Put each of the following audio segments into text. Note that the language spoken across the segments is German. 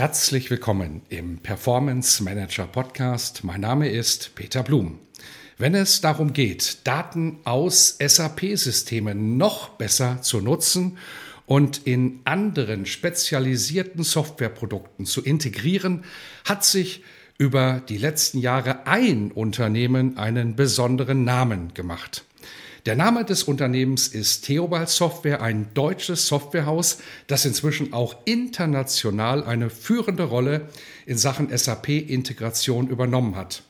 Herzlich willkommen im Performance Manager Podcast. Mein Name ist Peter Blum. Wenn es darum geht, Daten aus SAP-Systemen noch besser zu nutzen und in anderen spezialisierten Softwareprodukten zu integrieren, hat sich über die letzten Jahre ein Unternehmen einen besonderen Namen gemacht. Der Name des Unternehmens ist Theobald Software, ein deutsches Softwarehaus, das inzwischen auch international eine führende Rolle in Sachen SAP-Integration übernommen hat.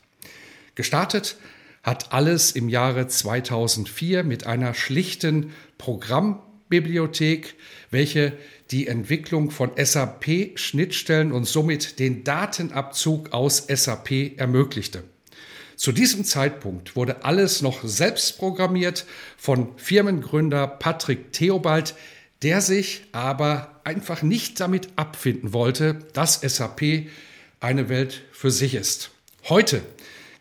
Gestartet hat alles im Jahre 2004 mit einer schlichten Programmbibliothek, welche die Entwicklung von SAP-Schnittstellen und somit den Datenabzug aus SAP ermöglichte. Zu diesem Zeitpunkt wurde alles noch selbst programmiert von Firmengründer Patrick Theobald, der sich aber einfach nicht damit abfinden wollte, dass SAP eine Welt für sich ist. Heute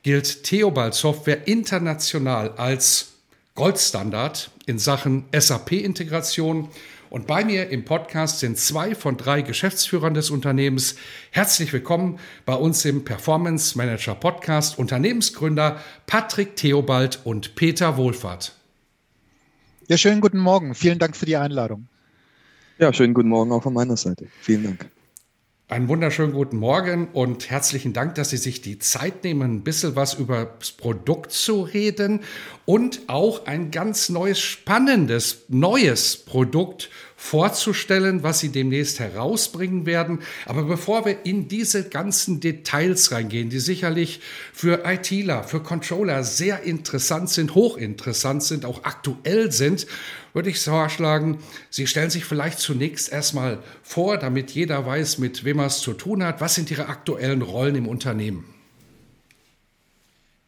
gilt Theobald Software international als Goldstandard in Sachen SAP-Integration und bei mir im Podcast sind zwei von drei Geschäftsführern des Unternehmens. Herzlich willkommen bei uns im Performance Manager Podcast Unternehmensgründer Patrick Theobald und Peter Wohlfahrt. Ja, schönen guten Morgen. Vielen Dank für die Einladung. Ja, schönen guten Morgen auch von meiner Seite. Vielen Dank. Einen wunderschönen guten Morgen und herzlichen Dank, dass Sie sich die Zeit nehmen, ein bisschen was über das Produkt zu reden und auch ein ganz neues, spannendes, neues Produkt vorzustellen, was Sie demnächst herausbringen werden. Aber bevor wir in diese ganzen Details reingehen, die sicherlich für ITler, für Controller sehr interessant sind, hochinteressant sind, auch aktuell sind, würde ich vorschlagen, Sie stellen sich vielleicht zunächst erstmal vor, damit jeder weiß, mit wem er es zu tun hat. Was sind Ihre aktuellen Rollen im Unternehmen?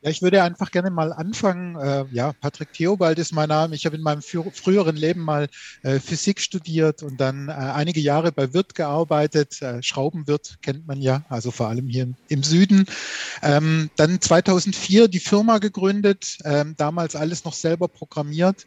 Ja, ich würde einfach gerne mal anfangen. Äh, ja, Patrick Theobald ist mein Name. Ich habe in meinem früheren Leben mal äh, Physik studiert und dann äh, einige Jahre bei Wirt gearbeitet. Äh, Schraubenwirt kennt man ja, also vor allem hier im Süden. Ähm, dann 2004 die Firma gegründet, ähm, damals alles noch selber programmiert.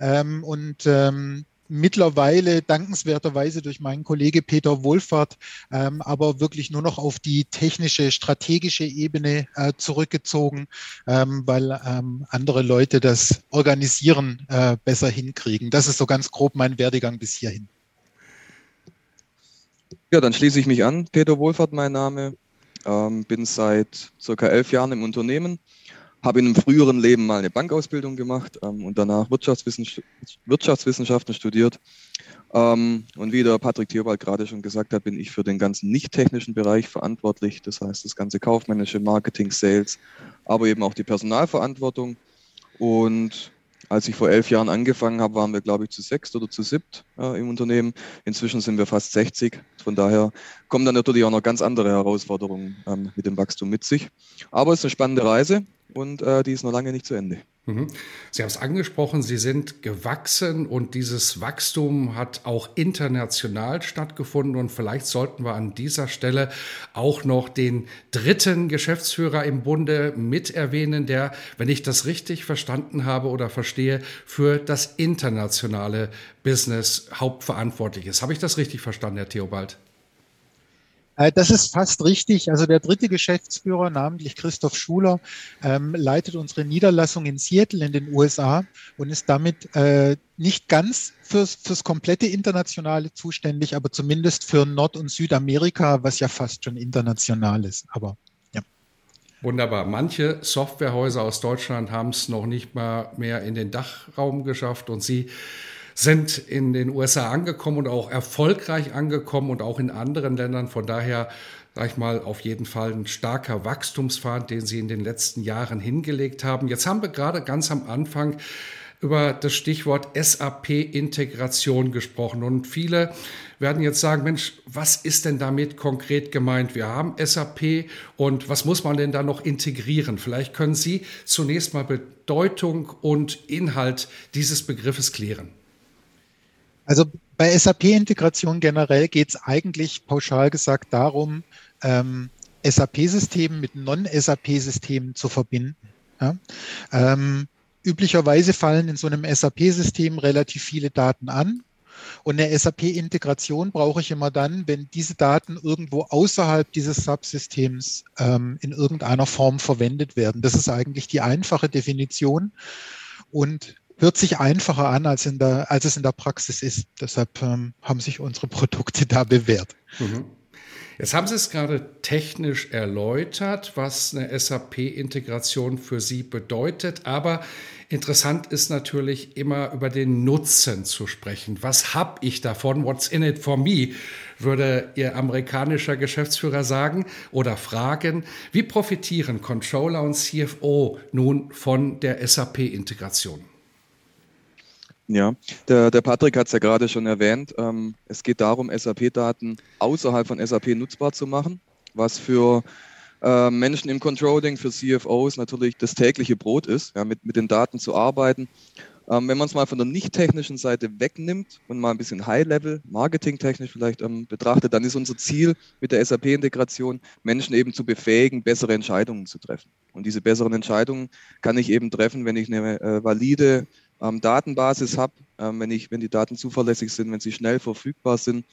Ähm, und ähm, mittlerweile dankenswerterweise durch meinen Kollege Peter Wohlfahrt, ähm, aber wirklich nur noch auf die technische, strategische Ebene äh, zurückgezogen, ähm, weil ähm, andere Leute das Organisieren äh, besser hinkriegen. Das ist so ganz grob mein Werdegang bis hierhin. Ja, dann schließe ich mich an. Peter Wohlfahrt, mein Name. Ähm, bin seit circa elf Jahren im Unternehmen habe in einem früheren Leben mal eine Bankausbildung gematscht ähm, und danach Wirtschaftswissenschaft, Wirtschaftswissenschaften studiert. Ähm, und wie der Patrick Theobald gerade schon gesagt hat, bin ich für den ganzen nicht technischen Bereich verantwortlich. Das heißt, das ganze kaufmännische Marketing, Sales, aber eben auch die Personalverantwortung. Und als ich vor elf Jahren angefangen habe, waren wir, glaube ich, zu sechs oder zu siebt äh, im Unternehmen. Inzwischen sind wir fast 60. Von daher kommen dann natürlich auch noch ganz andere Herausforderungen ähm, mit dem Wachstum mit sich. Aber es ist eine spannende Reise und äh, die ist noch lange nicht zu Ende. Mhm. Sie haben es angesprochen, Sie sind gewachsen und dieses Wachstum hat auch international stattgefunden. Und vielleicht sollten wir an dieser Stelle auch noch den dritten Geschäftsführer im Bunde mit erwähnen, der, wenn ich das richtig verstanden habe oder verstehe, für das internationale Business hauptverantwortlich ist. Habe ich das richtig verstanden, Herr Theobald? Äh, das ist fast richtig. Also der dritte Geschäftsführer, namentlich Christoph Schuler, ähm, leitet unsere Niederlassung in Seattle in den USA und ist damit äh, nicht ganz fürs, fürs komplette Internationale zuständig, aber zumindest für Nord- und Südamerika, was ja fast schon international ist. Aber ja. Wunderbar. Manche Softwarehäuser aus Deutschland haben es noch nicht mal mehr in den Dachraum geschafft und Sie sind in den USA angekommen und auch erfolgreich angekommen und auch in anderen Ländern. Von daher, sag ich mal, auf jeden Fall ein starker Wachstumspfad, den Sie in den letzten Jahren hingelegt haben. Jetzt haben wir gerade ganz am Anfang über das Stichwort SAP-Integration gesprochen. Und viele werden jetzt sagen, Mensch, was ist denn damit konkret gemeint? Wir haben SAP und was muss man denn da noch integrieren? Vielleicht können Sie zunächst mal Bedeutung und Inhalt dieses Begriffes klären. Also bei SAP-Integration generell geht es eigentlich pauschal gesagt darum, ähm, SAP-Systemen mit Non-SAP-Systemen zu verbinden. Ja? Ähm, üblicherweise fallen in so einem SAP-System relativ viele Daten an. Und eine SAP-Integration brauche ich immer dann, wenn diese Daten irgendwo außerhalb dieses Subsystems ähm, in irgendeiner Form verwendet werden. Das ist eigentlich die einfache Definition und hört sich einfacher an, als, in der, als es in der Praxis ist. Deshalb ähm, haben sich unsere Produkte da bewährt. Mhm. Jetzt haben Sie es gerade technisch erläutert, was eine SAP-Integration für Sie bedeutet, aber interessant ist natürlich immer über den Nutzen zu sprechen. Was habe ich davon? What's in it for me? würde Ihr amerikanischer Geschäftsführer sagen oder fragen. Wie profitieren Controller und CFO nun von der SAP-Integration? Ja, der, der Patrick hat es ja gerade schon erwähnt. Ähm, es geht darum, SAP-Daten außerhalb von SAP nutzbar zu machen, was für äh, Menschen im Controlling, für CFOs natürlich das tägliche Brot ist, ja, mit, mit den Daten zu arbeiten. Ähm, wenn man es mal von der nicht technischen Seite wegnimmt und mal ein bisschen High-Level, marketingtechnisch vielleicht ähm, betrachtet, dann ist unser Ziel mit der SAP-Integration, Menschen eben zu befähigen, bessere Entscheidungen zu treffen. Und diese besseren Entscheidungen kann ich eben treffen, wenn ich eine äh, valide ähm, Datenbasis habe, ähm, wenn, wenn die Daten zuverlässig sind, wenn sie schnell verfügbar sind.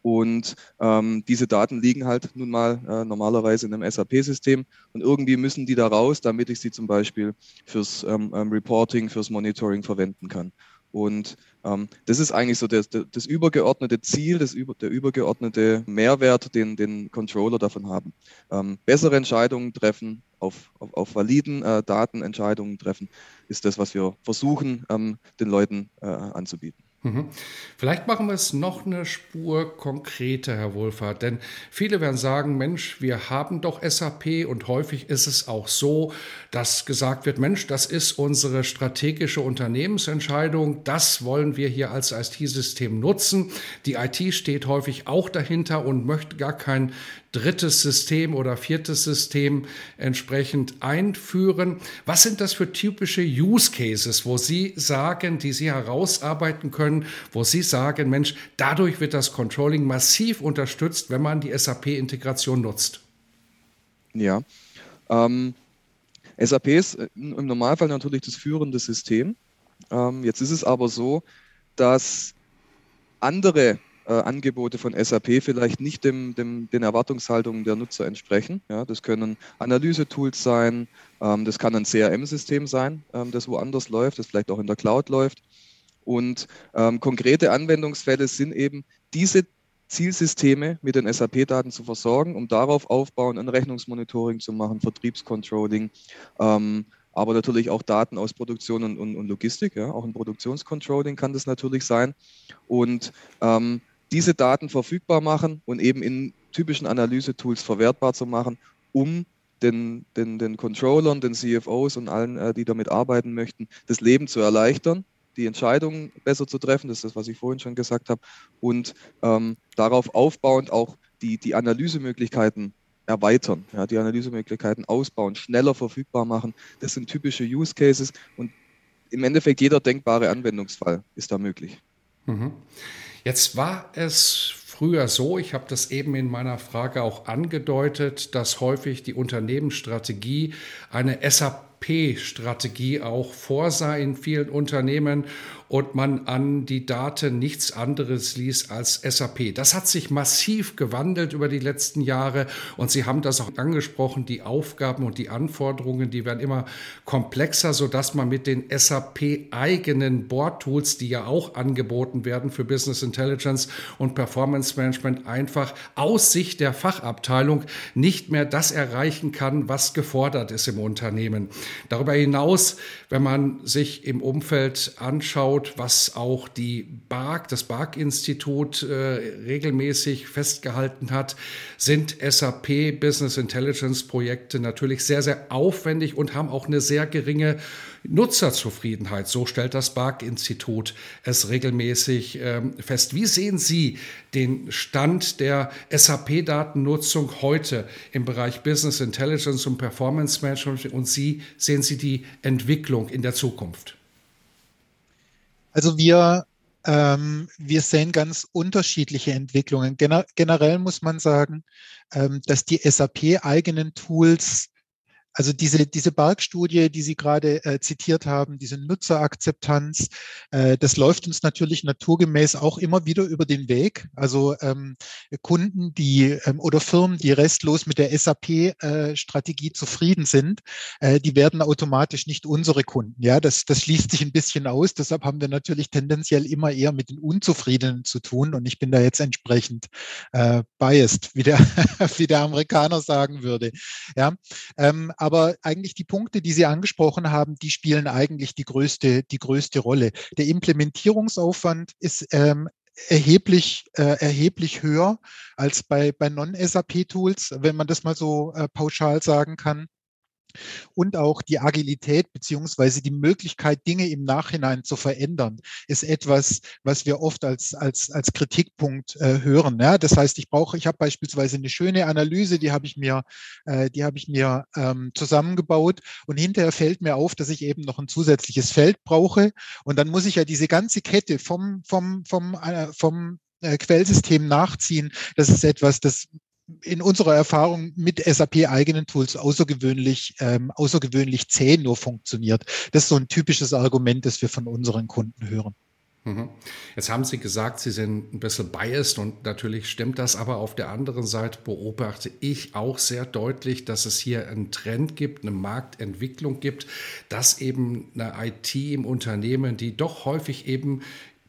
Und ähm, diese Daten liegen halt nun mal äh, normalerweise in einem SAP-System und irgendwie müssen die da raus, damit ich sie zum Beispiel fürs ähm, ähm, Reporting, fürs Monitoring verwenden kann. Und ähm, das ist eigentlich so das, das, übergeordnete Ziel, das der übergeordnete Mehrwert, den, den Controller davon haben. Ähm, bessere Entscheidungen treffen, auf, auf, auf validen äh, Daten Entscheidungen treffen, ist das, was wir versuchen, ähm, den Leuten äh, anzubieten. Mhm. Vielleicht machen wir es noch eine Spur konkreter, Herr Wohlfahrt, denn viele werden sagen, Mensch, wir haben doch SAP und häufig ist es auch so, dass gesagt wird, Mensch, das ist unsere strategische Unternehmensentscheidung, das wollen wir hier als IT-System nutzen. Die IT steht häufig auch dahinter und möchte gar kein drittes System oder viertes System entsprechend einführen. Was sind das für typische Use Cases, wo Sie sagen, die Sie herausarbeiten können, wo Sie sagen, Mensch, dadurch wird das Controlling massiv unterstützt, wenn man die SAP-Integration nutzt? Ja, ähm, SAP ist im Normalfall natürlich das führende System. Ähm, jetzt ist es aber so, dass andere äh, Angebote von SAP vielleicht nicht dem, dem, den Erwartungshaltungen der Nutzer entsprechen. Ja, das können Analyse-Tools sein, ähm, das kann ein CRM-System sein, ähm, das woanders läuft, das vielleicht auch in der Cloud läuft. Und ähm, konkrete Anwendungsfälle sind eben diese Zielsysteme mit den SAP-Daten zu versorgen, um darauf aufbauen, ein Rechnungsmonitoring zu machen, Vertriebscontrolling, ähm, aber natürlich auch Daten aus Produktion und, und, und Logistik, ja, auch ein Produktionscontrolling kann das natürlich sein. Und ähm, diese Daten verfügbar machen und eben in typischen Analyse-Tools verwertbar zu machen, um den, den, den Controllern, den CFOs und allen, äh, die damit arbeiten möchten, das Leben zu erleichtern, die Entscheidungen besser zu treffen, das ist das, was ich vorhin schon gesagt habe, und ähm, darauf aufbauend auch die, die Analysemöglichkeiten erweitern, ja, die Analysemöglichkeiten ausbauen, schneller verfügbar machen. Das sind typische Use Cases und im Endeffekt jeder denkbare Anwendungsfall ist da möglich. Mhm. Jetzt war es früher so, ich habe das eben in meiner Frage auch angedeutet, dass häufig die Unternehmensstrategie eine SAP-Strategie auch vorsah in vielen Unternehmen und man an die Daten nichts anderes ließ als SAP. Das hat sich massiv gewandelt über die letzten Jahre und Sie haben das auch angesprochen, die Aufgaben und die Anforderungen, die werden immer komplexer, sodass man mit den SAP-eigenen Board-Tools, die ja auch angeboten werden für Business Intelligence und Performance Management, einfach aus Sicht der Fachabteilung nicht mehr das erreichen kann, was gefordert ist im Unternehmen. Darüber hinaus, wenn man sich im Umfeld anschaut, anschaut, was auch die BARC, das BARC-Institut äh, regelmäßig festgehalten hat, sind SAP Business Intelligence Projekte natürlich sehr, sehr aufwendig und haben auch eine sehr geringe Nutzerzufriedenheit. So stellt das BARC-Institut es regelmäßig ähm, fest. Wie sehen Sie den Stand der SAP-Datennutzung heute im Bereich Business Intelligence und Performance Management und Sie sehen Sie die Entwicklung in der Zukunft? Also wir ähm, wir sehen ganz unterschiedliche Entwicklungen. Gener generell muss man sagen, ähm, dass die SAP-eigenen Tools also diese, diese Bark-Studie, die Sie gerade äh, zitiert haben, diese Nutzerakzeptanz, äh, das läuft uns natürlich naturgemäß auch immer wieder über den Weg. Also ähm, Kunden, die ähm, oder Firmen, die restlos mit der SAP-Strategie äh, zufrieden sind, äh, die werden automatisch nicht unsere Kunden. Ja, das, das schließt sich ein bisschen aus. Deshalb haben wir natürlich tendenziell immer eher mit den Unzufriedenen zu tun. Und ich bin da jetzt entsprechend äh, biased, wie der, wie der Amerikaner sagen würde. Ja, ähm, aber eigentlich die Punkte, die Sie angesprochen haben, die spielen eigentlich die größte, die größte Rolle. Der Implementierungsaufwand ist ähm, erheblich, äh, erheblich höher als bei, bei Non-SAP-Tools, wenn man das mal so äh, pauschal sagen kann. Und auch die Agilität beziehungsweise die Möglichkeit, Dinge im Nachhinein zu verändern, ist etwas, was wir oft als, als, als Kritikpunkt äh, hören. Ja? Das heißt, ich brauche, ich habe beispielsweise eine schöne Analyse, die habe ich mir, äh, die habe ich mir ähm, zusammengebaut und hinterher fällt mir auf, dass ich eben noch ein zusätzliches Feld brauche. Und dann muss ich ja diese ganze Kette vom, vom, vom, äh, vom äh, Quellsystem nachziehen. Das ist etwas, das in unserer Erfahrung mit SAP-eigenen Tools außergewöhnlich, ähm, außergewöhnlich zäh nur funktioniert. Das ist so ein typisches Argument, das wir von unseren Kunden hören. Mhm. Jetzt haben Sie gesagt, Sie sind ein bisschen biased und natürlich stimmt das, aber auf der anderen Seite beobachte ich auch sehr deutlich, dass es hier einen Trend gibt, eine Marktentwicklung gibt, dass eben eine IT im Unternehmen, die doch häufig eben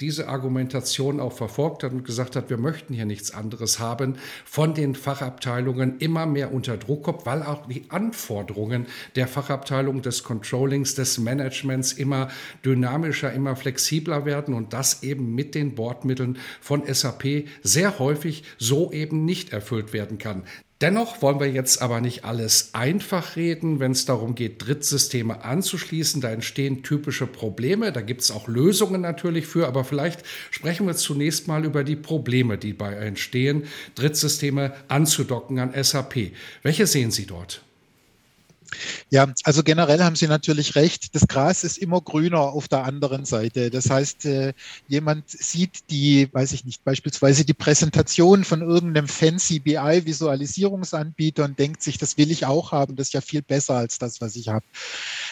diese Argumentation auch verfolgt hat und gesagt hat, wir möchten hier nichts anderes haben, von den Fachabteilungen immer mehr unter Druck kommt, weil auch die Anforderungen der Fachabteilung des Controllings, des Managements immer dynamischer, immer flexibler werden und das eben mit den Bordmitteln von SAP sehr häufig so eben nicht erfüllt werden kann. Dennoch wollen wir jetzt aber nicht alles einfach reden, wenn es darum geht, Drittsysteme anzuschließen. Da entstehen typische Probleme. Da gibt es auch Lösungen natürlich für, aber vielleicht sprechen wir zunächst mal über die Probleme, die bei entstehen, Drittsysteme anzudocken an SAP. Welche sehen Sie dort? Ja, also generell haben Sie natürlich recht. Das Gras ist immer grüner auf der anderen Seite. Das heißt, äh, jemand sieht die, weiß ich nicht, beispielsweise die Präsentation von irgendeinem fancy BI-Visualisierungsanbieter und denkt sich, das will ich auch haben. Das ist ja viel besser als das, was ich habe.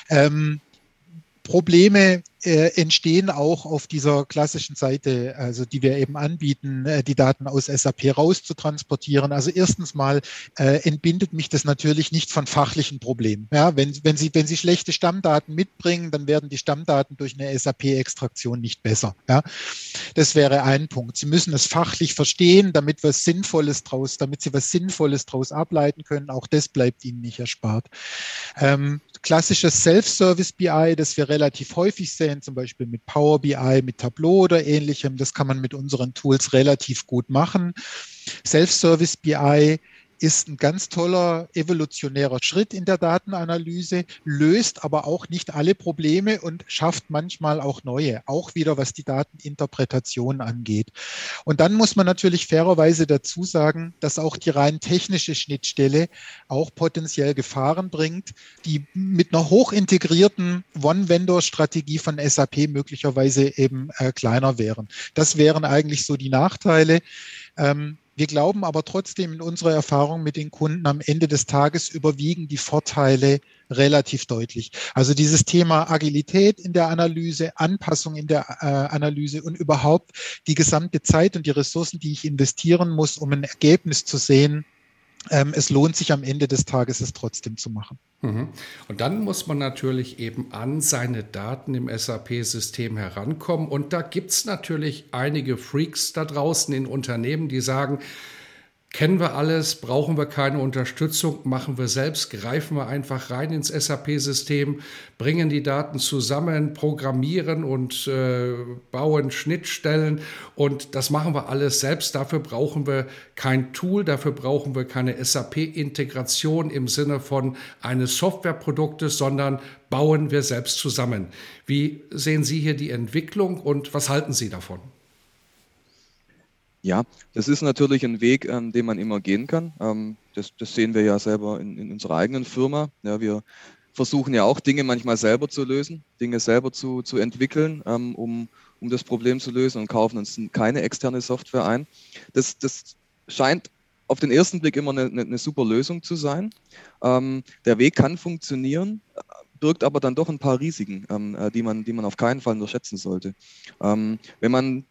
Ähm, Probleme äh, entstehen auch auf dieser klassischen Seite, also die wir eben anbieten, äh, die Daten aus SAP raus zu transportieren. Also erstens mal äh, entbindet mich das natürlich nicht von fachlichen Problemen. Ja, wenn, wenn, Sie, wenn Sie schlechte Stammdaten mitbringen, dann werden die Stammdaten durch eine SAP-Extraktion nicht besser. Ja, das wäre ein Punkt. Sie müssen es fachlich verstehen, damit was Sinnvolles draus, damit Sie was Sinnvolles draus ableiten können. Auch das bleibt Ihnen nicht erspart. Ähm, klassisches Self-Service BI, das wir relativ häufig sehen, Content, zum Beispiel mit Power BI, mit Tableau oder ähnlichem. Das kann man mit unseren Tools relativ gut machen. Self-Service BI ist ein ganz toller evolutionärer Schritt in der Datenanalyse, löst aber auch nicht alle Probleme und schafft manchmal auch neue, auch wieder was die Dateninterpretation angeht. Und dann muss man natürlich fairerweise dazu sagen, dass auch die rein technische Schnittstelle auch potenziell Gefahren bringt, die mit einer hochintegrierten One-Vendor-Strategie von SAP möglicherweise eben äh, kleiner wären. Das wären eigentlich so die Nachteile. Ähm, wir glauben aber trotzdem in unserer Erfahrung mit den Kunden am Ende des Tages überwiegen die Vorteile relativ deutlich. Also dieses Thema Agilität in der Analyse, Anpassung in der äh, Analyse und überhaupt die gesamte Zeit und die Ressourcen, die ich investieren muss, um ein Ergebnis zu sehen, es lohnt sich am Ende des Tages, es trotzdem zu machen. Mhm. Und dann muss man natürlich eben an seine Daten im SAP-System herankommen. Und da gibt es natürlich einige Freaks da draußen in Unternehmen, die sagen, kennen wir alles, brauchen wir keine Unterstützung, machen wir selbst, greifen wir einfach rein ins SAP-System, bringen die Daten zusammen, programmieren und äh, bauen Schnittstellen und das machen wir alles selbst. Dafür brauchen wir kein Tool, dafür brauchen wir keine SAP-Integration im Sinne von eines Softwareproduktes, sondern bauen wir selbst zusammen. Wie sehen Sie hier die Entwicklung und was halten Sie davon? Ja, das ist natürlich ein Weg, ähm, den man immer gehen kann. Ähm, das, das, sehen wir ja selber in, in unserer eigenen Firma. Ja, wir versuchen ja auch Dinge manchmal selber zu lösen, Dinge selber zu, zu entwickeln, ähm, um, um das Problem zu lösen und kaufen uns keine externe Software ein. Das, das scheint auf den ersten Blick immer eine, eine, super Lösung zu sein. Ähm, der Weg kann funktionieren, birgt aber dann doch ein paar Risiken, ähm, äh, die, man, die man auf keinen Fall unterschätzen sollte. Ähm, wenn man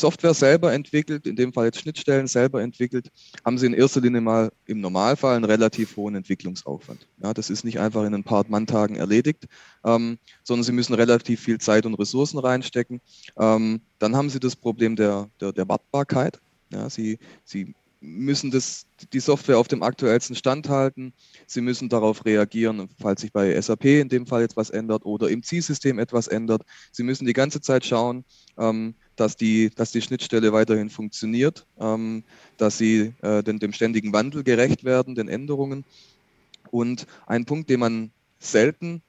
Software selber entwickelt, in dem Fall jetzt Schnittstellen selber entwickelt, haben sie in erster Linie mal im Normalfall einen relativ hohen Entwicklungsaufwand. Ja, das ist nicht einfach in ein paar Manntagen erledigt, ähm, sondern sie müssen relativ viel Zeit und Ressourcen reinstecken. Ähm, dann haben sie das Problem der, der, der Wartbarkeit. Ja, sie, sie müssen das, die Software auf dem aktuellsten Stand halten. Sie müssen darauf reagieren, falls sich bei SAP in dem Fall jetzt was ändert oder im Zielsystem etwas ändert. Sie müssen die ganze Zeit schauen, ähm, dass, die, dass die Schnittstelle weiterhin funktioniert, ähm, dass sie äh, den, dem ständigen Wandel gerecht werden, den Änderungen. Und ein Punkt, den man selten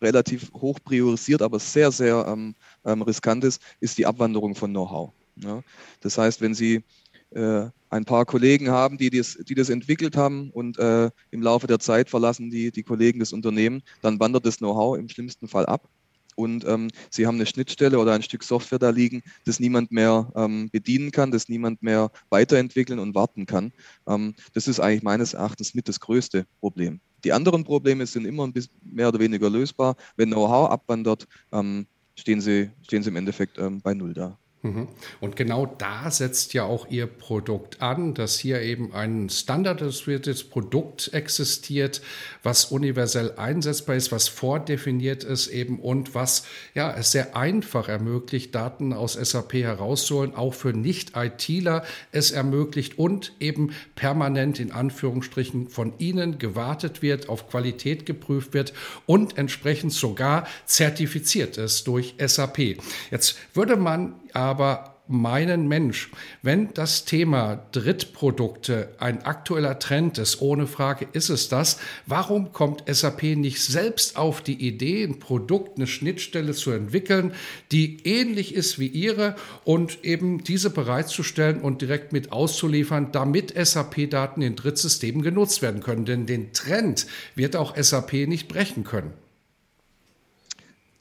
relativ hoch priorisiert, aber sehr, sehr ähm, ähm, riskant ist, ist die Abwanderung von Know-how. Ja? Das heißt, wenn Sie äh, ein paar Kollegen haben, die das, die das entwickelt haben und äh, im Laufe der Zeit verlassen die, die Kollegen das Unternehmen, dann wandert das Know-how im schlimmsten Fall ab und ähm, sie haben eine Schnittstelle oder ein Stück Software da liegen, das niemand mehr ähm, bedienen kann, das niemand mehr weiterentwickeln und warten kann. Ähm, das ist eigentlich meines Erachtens mit das größte Problem. Die anderen Probleme sind immer ein bisschen mehr oder weniger lösbar. Wenn Know-how abwandert, ähm, stehen, sie, stehen sie im Endeffekt ähm, bei Null da. Mhm. Und genau da setzt ja auch Ihr Produkt an, dass hier eben ein standardisiertes Produkt existiert, was universell einsetzbar ist, was vordefiniert ist eben und was ja es sehr einfach ermöglicht, Daten aus SAP herauszuholen, auch für Nicht-ITler es ermöglicht und eben permanent in Anführungsstrichen von Ihnen gewartet wird, auf Qualität geprüft wird und entsprechend sogar zertifiziert ist durch SAP. Jetzt würde man aber meinen Mensch, wenn das Thema Drittprodukte ein aktueller Trend ist, ohne Frage ist es das, warum kommt SAP nicht selbst auf die Idee, ein Produkt, eine Schnittstelle zu entwickeln, die ähnlich ist wie ihre und eben diese bereitzustellen und direkt mit auszuliefern, damit SAP-Daten in Drittsystemen genutzt werden können? Denn den Trend wird auch SAP nicht brechen können.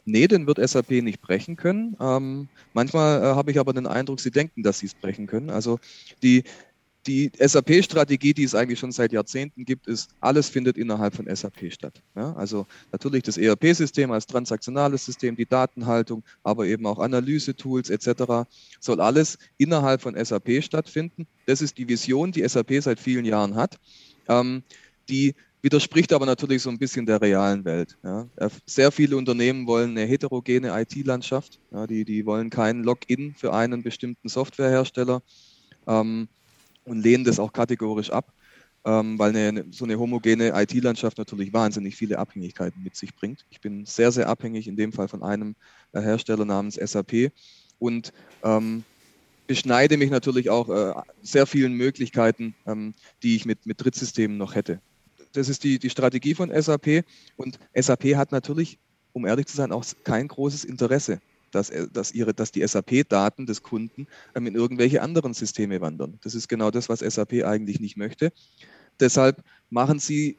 Nee, den wird SAP nicht brechen können. Ähm, manchmal äh, habe ich aber den Eindruck, sie denken, dass sie es brechen können. Also die, die SAP-Strategie, die es eigentlich schon seit Jahrzehnten gibt, ist, alles findet innerhalb von SAP statt. Ja, also natürlich das ERP-System als transaktionales System, die Datenhaltung, aber eben auch Analyse-Tools etc. soll alles innerhalb von SAP stattfinden. Das ist die Vision, die SAP seit vielen Jahren hat. Ähm, die widerspricht aber natürlich so ein bisschen der realen Welt. Ja. Sehr viele Unternehmen wollen eine heterogene IT-Landschaft. Ja, die, die wollen kein Login für einen bestimmten Softwarehersteller ähm, und lehnen das auch kategorisch ab, ähm, weil eine, so eine homogene IT-Landschaft natürlich wahnsinnig viele Abhängigkeiten mit sich bringt. Ich bin sehr, sehr abhängig in dem Fall von einem äh, Hersteller namens SAP und ähm, beschneide mich natürlich auch äh, sehr vielen Möglichkeiten, ähm, die ich mit, mit Drittsystemen noch hätte. Das ist die, die Strategie von SAP. Und SAP hat natürlich, um ehrlich zu sein, auch kein großes Interesse, dass, äh, dass, ihre, dass die SAP-Daten des Kunden ähm, in irgendwelche anderen Systeme wandern. Das ist genau das, was SAP eigentlich nicht möchte. Deshalb machen sie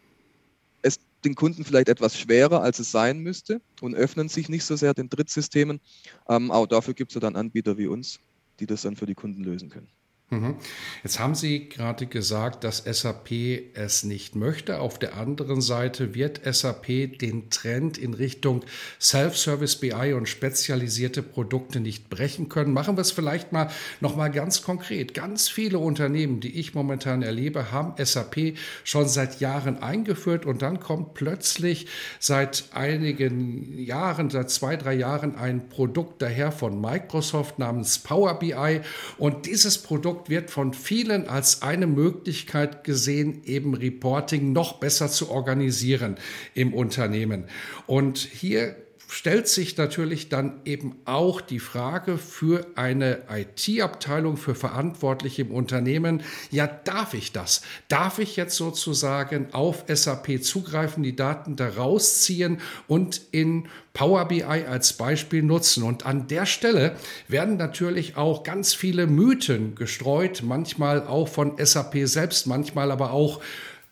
es den Kunden vielleicht etwas schwerer, als es sein müsste und öffnen sich nicht so sehr den Drittsystemen. Ähm, auch dafür gibt es ja dann Anbieter wie uns, die das dann für die Kunden lösen können. Mhm. Jetzt haben Sie gerade gesagt, dass SAP es nicht möchte. Auf der anderen Seite wird SAP den Trend in Richtung Self-Service BI und spezialisierte Produkte nicht brechen können. Machen wir es vielleicht mal noch mal ganz konkret. Ganz viele Unternehmen, die ich momentan erlebe, haben SAP schon seit Jahren eingeführt und dann kommt plötzlich seit einigen Jahren, seit zwei, drei Jahren ein Produkt daher von Microsoft namens Power BI und dieses Produkt Produkt wird von vielen als eine Möglichkeit gesehen, eben Reporting noch besser zu organisieren im Unternehmen. Und hier stellt sich natürlich dann eben auch die Frage für eine IT-Abteilung, für Verantwortliche im Unternehmen, ja, darf ich das? Darf ich jetzt sozusagen auf SAP zugreifen, die Daten da rausziehen und in Power BI als Beispiel nutzen? Und an der Stelle werden natürlich auch ganz viele Mythen gestreut, manchmal auch von SAP selbst, manchmal aber auch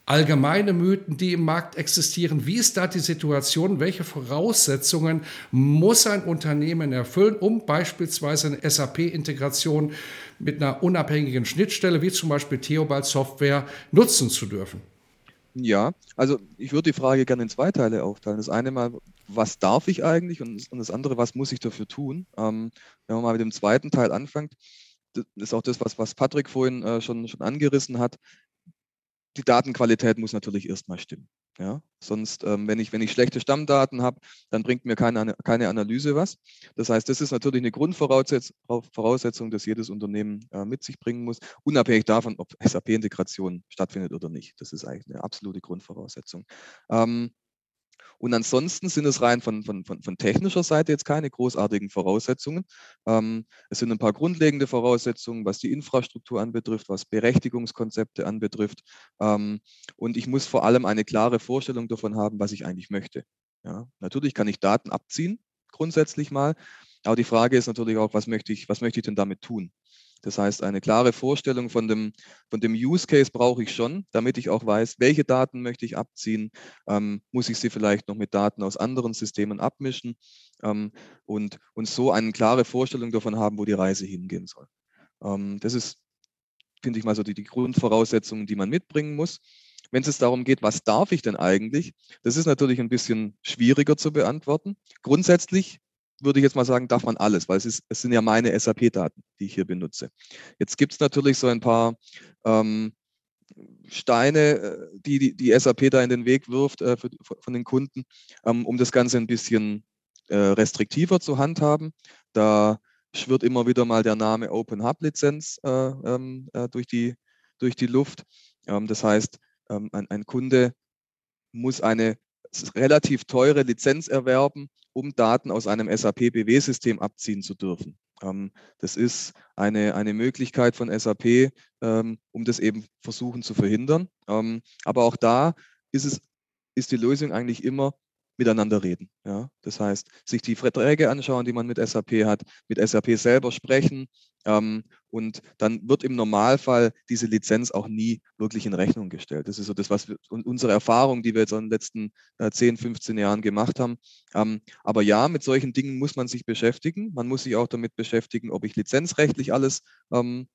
allgemeine Mythen, die im Markt existieren. Wie ist da die Situation? Welche Voraussetzungen muss ein Unternehmen erfüllen, um beispielsweise eine SAP-Integration mit einer unabhängigen Schnittstelle wie zum Beispiel Theobald Software nutzen zu dürfen? Ja, also ich würde die Frage gerne in zwei Teile aufteilen. Das eine mal, was darf ich eigentlich und das andere, was muss ich dafür tun? Ähm, wenn man mal mit dem zweiten Teil anfängt, das ist auch das, was, was Patrick vorhin äh, schon, schon angerissen hat die Datenqualität muss natürlich erstmal stimmen. Ja? Sonst, ähm, wenn, ich, wenn ich schlechte Stammdaten habe, dann bringt mir keine, keine Analyse was. Das heißt, das ist natürlich eine Grundvoraussetzung, dass jedes Unternehmen äh, mit sich bringen muss, unabhängig davon, ob SAP-Integration stattfindet oder nicht. Das ist eigentlich eine absolute Grundvoraussetzung. Ähm, und ansonsten sind es rein von, von, von, von technischer Seite jetzt keine großartigen Voraussetzungen. Ähm, es sind ein paar grundlegende Voraussetzungen, was die Infrastruktur anbetrifft, was Berechtigungskonzepte anbetrifft. Ähm, und ich muss vor allem eine klare Vorstellung davon haben, was ich eigentlich möchte. Ja, natürlich kann ich Daten abziehen, grundsätzlich mal. Aber die Frage ist natürlich auch, was möchte ich, was möchte ich denn damit tun? Das heißt, eine klare Vorstellung von dem, von dem Use Case brauche ich schon, damit ich auch weiß, welche Daten möchte ich abziehen. Ähm, muss ich sie vielleicht noch mit Daten aus anderen Systemen abmischen ähm, und, und so eine klare Vorstellung davon haben, wo die Reise hingehen soll. Ähm, das ist, finde ich mal so, die, die Grundvoraussetzungen, die man mitbringen muss. Wenn es darum geht, was darf ich denn eigentlich, das ist natürlich ein bisschen schwieriger zu beantworten. Grundsätzlich würde ich jetzt mal sagen, darf man alles, weil es, ist, es sind ja meine SAP-Daten, die ich hier benutze. Jetzt gibt es natürlich so ein paar ähm, Steine, äh, die, die die SAP da in den Weg wirft äh, für, von den Kunden, ähm, um das Ganze ein bisschen äh, restriktiver zu handhaben. Da schwirrt immer wieder mal der Name Open Hub Lizenz äh, ähm, äh, durch, die, durch die Luft. Ähm, das heißt, ähm, ein, ein Kunde muss eine relativ teure Lizenz erwerben, um Daten aus einem SAP BW-System abziehen zu dürfen. Ähm, das ist eine, eine Möglichkeit von SAP, ähm, um das eben versuchen zu verhindern. Ähm, aber auch da ist, es, ist die Lösung eigentlich immer miteinander reden. Ja? Das heißt, sich die Verträge anschauen, die man mit SAP hat, mit SAP selber sprechen, ähm, und dann wird im Normalfall diese Lizenz auch nie wirklich in Rechnung gestellt. Das ist so das, was wir, unsere Erfahrung, die wir jetzt in den letzten äh, 10, 15 Jahren gemacht haben. Ähm, aber ja, mit solchen Dingen muss man sich beschäftigen. Man muss sich auch damit beschäftigen, ob ich lizenzrechtlich alles ähm,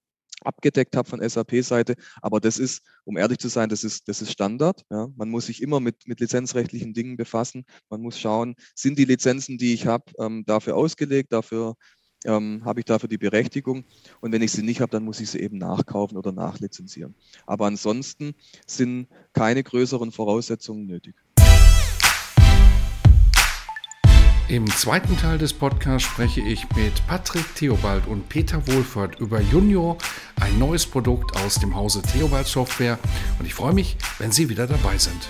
abgedeckt habe von SAP-Seite. Aber das ist, um ehrlich zu sein, das ist, das ist Standard. Ja. Man muss sich immer mit, mit lizenzrechtlichen Dingen befassen. Man muss schauen, sind die Lizenzen, die ich habe, ähm, dafür ausgelegt, dafür ähm, habe ich dafür die Berechtigung. Und wenn ich sie nicht habe, dann muss ich sie eben nachkaufen oder nachlizenzieren. Aber ansonsten sind keine größeren Voraussetzungen nötig. Im zweiten Teil des Podcasts spreche ich mit Patrick Theobald und Peter Wohlfahrt über Junior, ein neues Produkt aus dem Hause Theobald Software. Und ich freue mich, wenn Sie wieder dabei sind.